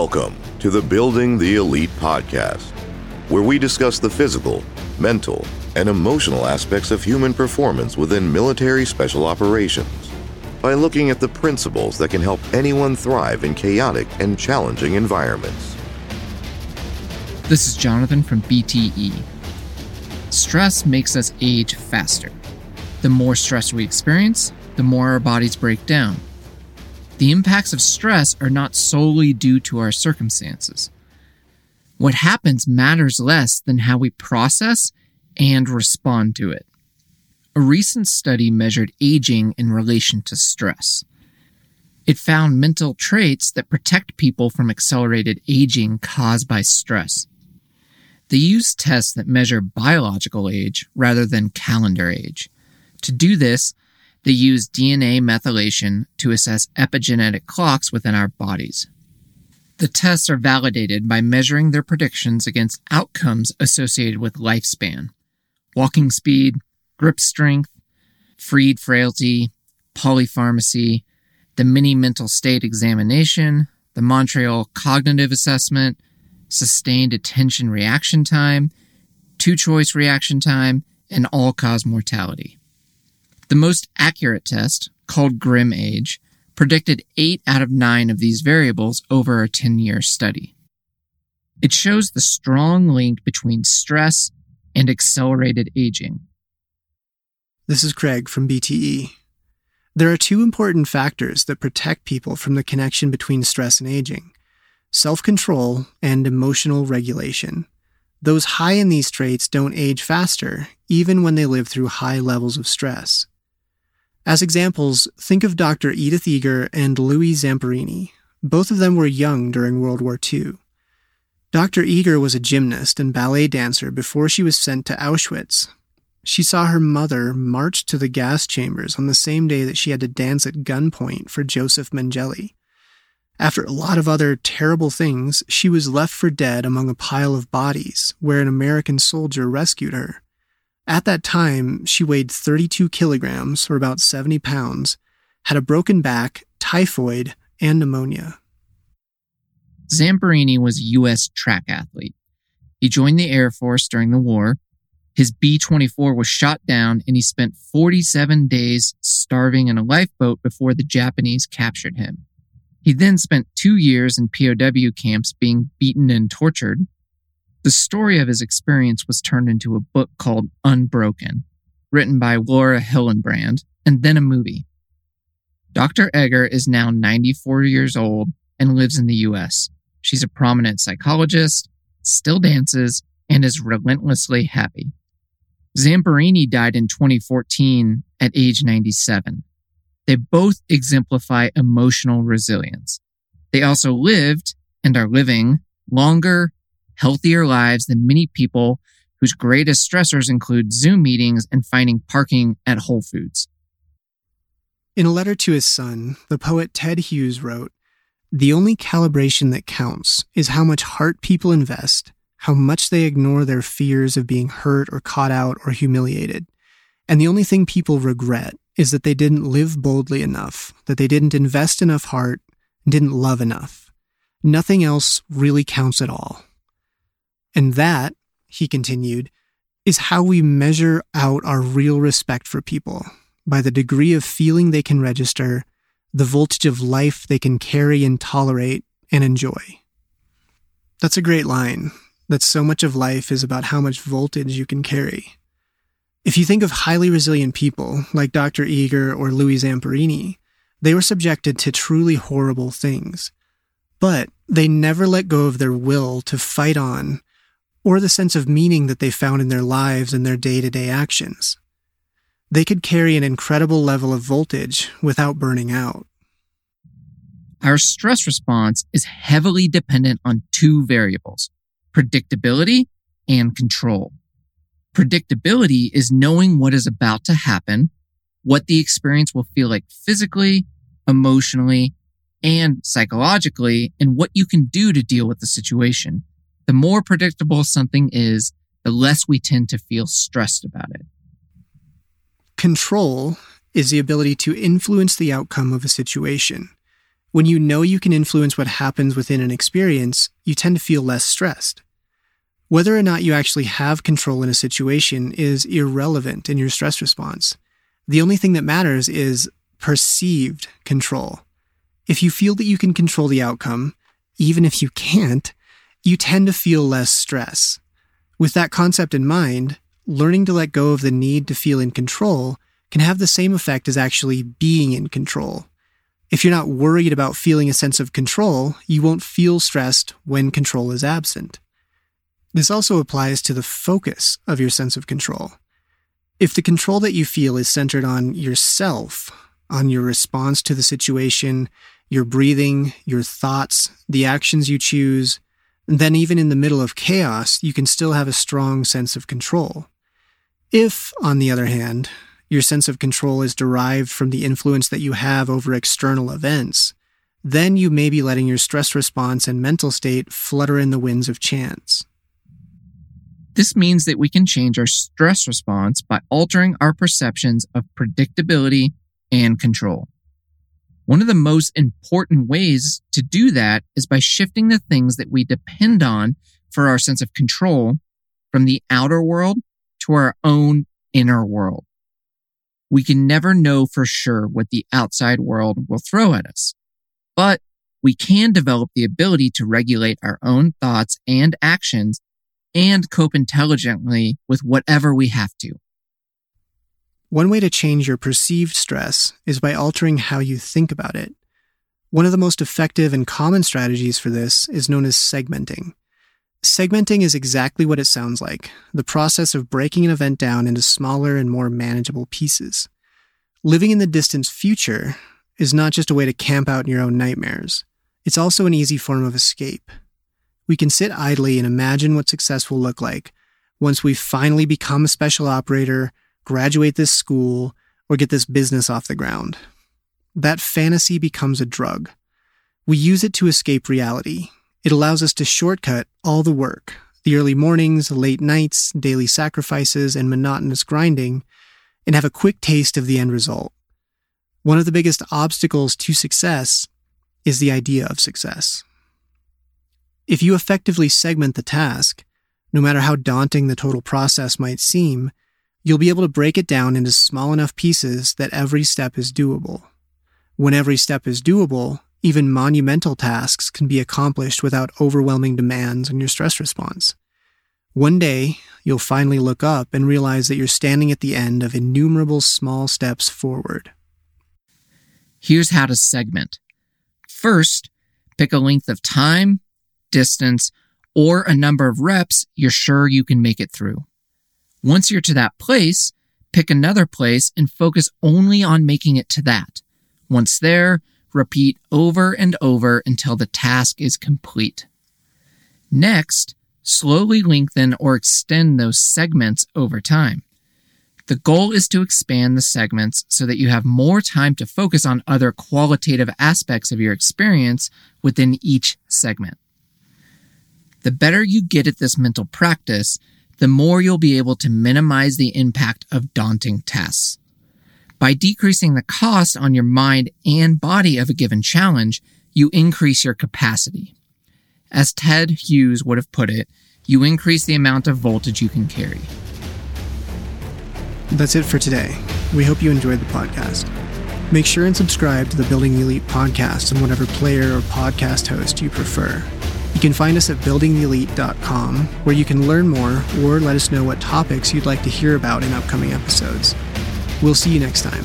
Welcome to the Building the Elite podcast, where we discuss the physical, mental, and emotional aspects of human performance within military special operations by looking at the principles that can help anyone thrive in chaotic and challenging environments. This is Jonathan from BTE. Stress makes us age faster. The more stress we experience, the more our bodies break down. The impacts of stress are not solely due to our circumstances. What happens matters less than how we process and respond to it. A recent study measured aging in relation to stress. It found mental traits that protect people from accelerated aging caused by stress. They used tests that measure biological age rather than calendar age. To do this, they use DNA methylation to assess epigenetic clocks within our bodies. The tests are validated by measuring their predictions against outcomes associated with lifespan walking speed, grip strength, freed frailty, polypharmacy, the mini mental state examination, the Montreal Cognitive Assessment, sustained attention reaction time, two choice reaction time, and all cause mortality. The most accurate test, called GrimAge, predicted 8 out of 9 of these variables over a 10 year study. It shows the strong link between stress and accelerated aging. This is Craig from BTE. There are two important factors that protect people from the connection between stress and aging self control and emotional regulation. Those high in these traits don't age faster, even when they live through high levels of stress. As examples, think of Dr. Edith Eger and Louis Zamperini. Both of them were young during World War II. Dr. Eger was a gymnast and ballet dancer before she was sent to Auschwitz. She saw her mother march to the gas chambers on the same day that she had to dance at gunpoint for Josef Mengele. After a lot of other terrible things, she was left for dead among a pile of bodies where an American soldier rescued her. At that time, she weighed 32 kilograms, or about 70 pounds, had a broken back, typhoid, and pneumonia. Zamperini was a U.S. track athlete. He joined the Air Force during the war. His B 24 was shot down, and he spent 47 days starving in a lifeboat before the Japanese captured him. He then spent two years in POW camps being beaten and tortured. The story of his experience was turned into a book called Unbroken, written by Laura Hillenbrand, and then a movie. Dr. Eger is now 94 years old and lives in the US. She's a prominent psychologist, still dances, and is relentlessly happy. Zamperini died in 2014 at age 97. They both exemplify emotional resilience. They also lived and are living longer, healthier lives than many people whose greatest stressors include Zoom meetings and finding parking at Whole Foods. In a letter to his son, the poet Ted Hughes wrote, The only calibration that counts is how much heart people invest, how much they ignore their fears of being hurt or caught out or humiliated. And the only thing people regret is that they didn't live boldly enough, that they didn't invest enough heart, didn't love enough. Nothing else really counts at all. And that, he continued, is how we measure out our real respect for people by the degree of feeling they can register, the voltage of life they can carry and tolerate and enjoy. That's a great line, that so much of life is about how much voltage you can carry. If you think of highly resilient people like Dr. Eger or Louis Zamperini, they were subjected to truly horrible things. But they never let go of their will to fight on or the sense of meaning that they found in their lives and their day to day actions. They could carry an incredible level of voltage without burning out. Our stress response is heavily dependent on two variables predictability and control. Predictability is knowing what is about to happen, what the experience will feel like physically, emotionally, and psychologically, and what you can do to deal with the situation the more predictable something is, the less we tend to feel stressed about it. Control is the ability to influence the outcome of a situation. When you know you can influence what happens within an experience, you tend to feel less stressed. Whether or not you actually have control in a situation is irrelevant in your stress response. The only thing that matters is perceived control. If you feel that you can control the outcome, even if you can't, you tend to feel less stress. With that concept in mind, learning to let go of the need to feel in control can have the same effect as actually being in control. If you're not worried about feeling a sense of control, you won't feel stressed when control is absent. This also applies to the focus of your sense of control. If the control that you feel is centered on yourself, on your response to the situation, your breathing, your thoughts, the actions you choose, then even in the middle of chaos, you can still have a strong sense of control. If, on the other hand, your sense of control is derived from the influence that you have over external events, then you may be letting your stress response and mental state flutter in the winds of chance. This means that we can change our stress response by altering our perceptions of predictability and control. One of the most important ways to do that is by shifting the things that we depend on for our sense of control from the outer world to our own inner world. We can never know for sure what the outside world will throw at us, but we can develop the ability to regulate our own thoughts and actions and cope intelligently with whatever we have to. One way to change your perceived stress is by altering how you think about it. One of the most effective and common strategies for this is known as segmenting. Segmenting is exactly what it sounds like the process of breaking an event down into smaller and more manageable pieces. Living in the distant future is not just a way to camp out in your own nightmares, it's also an easy form of escape. We can sit idly and imagine what success will look like once we've finally become a special operator, graduate this school, or get this business off the ground. That fantasy becomes a drug. We use it to escape reality. It allows us to shortcut all the work the early mornings, late nights, daily sacrifices, and monotonous grinding and have a quick taste of the end result. One of the biggest obstacles to success is the idea of success. If you effectively segment the task, no matter how daunting the total process might seem, you'll be able to break it down into small enough pieces that every step is doable. When every step is doable, even monumental tasks can be accomplished without overwhelming demands on your stress response. One day, you'll finally look up and realize that you're standing at the end of innumerable small steps forward. Here's how to segment. First, pick a length of time distance, or a number of reps you're sure you can make it through. Once you're to that place, pick another place and focus only on making it to that. Once there, repeat over and over until the task is complete. Next, slowly lengthen or extend those segments over time. The goal is to expand the segments so that you have more time to focus on other qualitative aspects of your experience within each segment. The better you get at this mental practice, the more you'll be able to minimize the impact of daunting tasks. By decreasing the cost on your mind and body of a given challenge, you increase your capacity. As Ted Hughes would have put it, you increase the amount of voltage you can carry. That's it for today. We hope you enjoyed the podcast. Make sure and subscribe to the Building Elite podcast on whatever player or podcast host you prefer. You can find us at buildingtheelite.com, where you can learn more or let us know what topics you'd like to hear about in upcoming episodes. We'll see you next time.